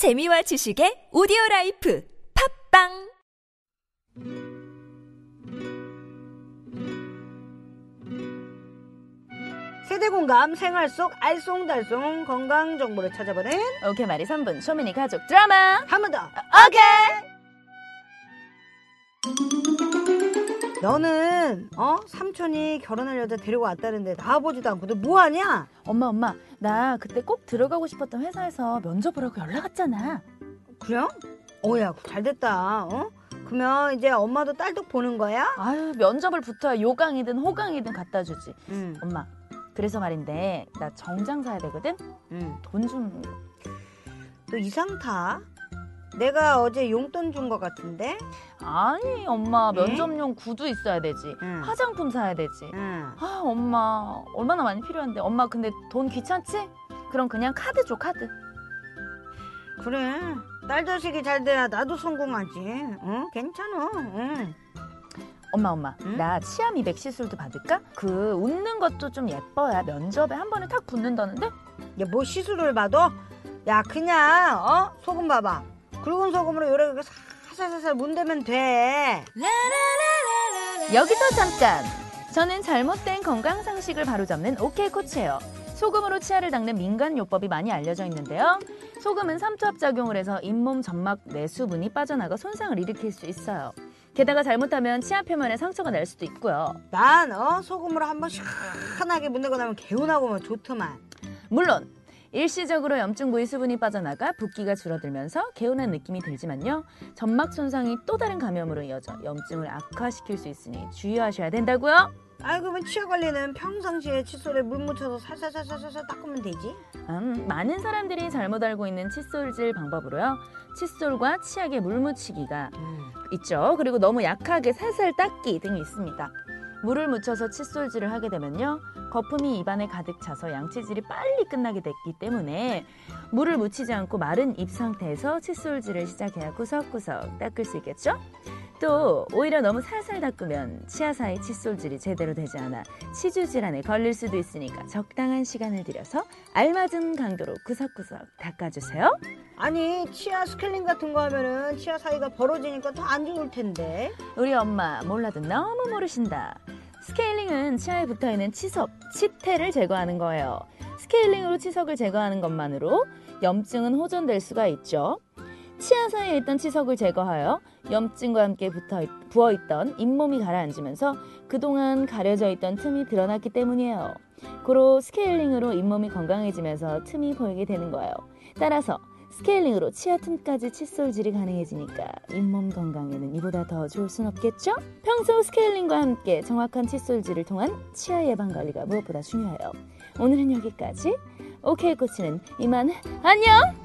재미와 지식의 오디오 라이프 팟빵! 세대 공감 생활 속 알쏭달쏭 건강 정보를 찾아보는 오케이 말이 3분. 초미니 가족 드라마! 한 번 더. 오케이 너는 어 삼촌이 결혼할 여자 데리고 왔다는데 나와보지도 않고 너 뭐하냐? 엄마 엄마 나 그때 꼭 들어가고 싶었던 회사에서 면접 보라고 연락 왔잖아 그래요? 어야 잘됐다. 어? 그러면 이제 엄마도 딸도 보는 거야? 아유 면접을 붙어야 요강이든 호강이든 갖다 주지 응. 엄마 그래서 말인데 나 정장 사야 되거든 응. 돈좀 너 이상 타? 내가 어제 용돈 준 거 같은데? 아니 엄마 면접용 구두 있어야 되지 응. 화장품 사야 되지 응. 아 엄마 얼마나 많이 필요한데 엄마 근데 돈 귀찮지? 그럼 그냥 카드 줘 카드 그래. 딸 자식이 잘 돼야 나도 성공하지. 응? 괜찮아. 응. 엄마 엄마 응? 나 치아 미백 시술도 받을까? 그 웃는 것도 좀 예뻐야 면접에 한 번에 탁 붙는다는데? 야, 뭐 시술을 봐도? 야, 그냥, 어? 소금 봐봐. 굵은 소금으로 요렇게 살살살살 문대면 돼. 여기서 잠깐 저는 잘못된 건강 상식을 바로잡는 오케이 코치예요 소금으로 치아를 닦는 민간 요법이 많이 알려져 있는데요 소금은 삼투압 작용을 해서 잇몸 점막 내수분이 빠져나가 손상을 일으킬 수 있어요 게다가 잘못하면 치아 표면에 상처가 날 수도 있고요 난, 어? 소금으로 한번 시원하게 문대고 나면 개운하고 뭐 좋더만. 물론 일시적으로 염증 부위 수분이 빠져나가 붓기가 줄어들면서 개운한 느낌이 들지만요. 점막 손상이 또 다른 감염으로 이어져 염증을 악화시킬 수 있으니 주의하셔야 된다고요. 아이, 그러면 치아 관리는 평상시에 칫솔에 물 묻혀서 살살살살살 닦으면 되지? 음, 많은 사람들이 잘못 알고 있는 칫솔질 방법으로요. 칫솔과 치약에 물 묻히기가 있죠. 그리고 너무 약하게 살살 닦기 등이 있습니다. 물을 묻혀서 칫솔질을 하게 되면요. 거품이 입안에 가득 차서 양치질이 빨리 끝나게 됐기 때문에 물을 묻히지 않고 마른 입 상태에서 칫솔질을 시작해야 구석구석 닦을 수 있겠죠? 또 오히려 너무 살살 닦으면 치아 사이 칫솔질이 제대로 되지 않아 치주 질환에 걸릴 수도 있으니까 적당한 시간을 들여서 알맞은 강도로 구석구석 닦아주세요. 아니, 치아 스케일링 같은 거 하면은 치아 사이가 벌어지니까 더 안 좋을 텐데. 우리 엄마 몰라도 너무 모르신다. 스케일링은 치아에 붙어 있는 치석, 치태를 제거하는 거예요. 스케일링으로 치석을 제거하는 것만으로 염증은 호전될 수가 있죠. 치아 사이에 있던 치석을 제거하여 염증과 함께 붙어 부어있던 잇몸이 가라앉으면서 그동안 가려져 있던 틈이 드러났기 때문이에요. 고로 스케일링으로 잇몸이 건강해지면서 틈이 보이게 되는 거예요. 따라서 스케일링으로 치아 틈까지 칫솔질이 가능해지니까 잇몸 건강에는 이보다 더 좋을 순 없겠죠? 평소 스케일링과 함께 정확한 칫솔질을 통한 치아 예방 관리가 무엇보다 중요해요. 오늘은 여기까지. 오케이 코치는 이만 안녕!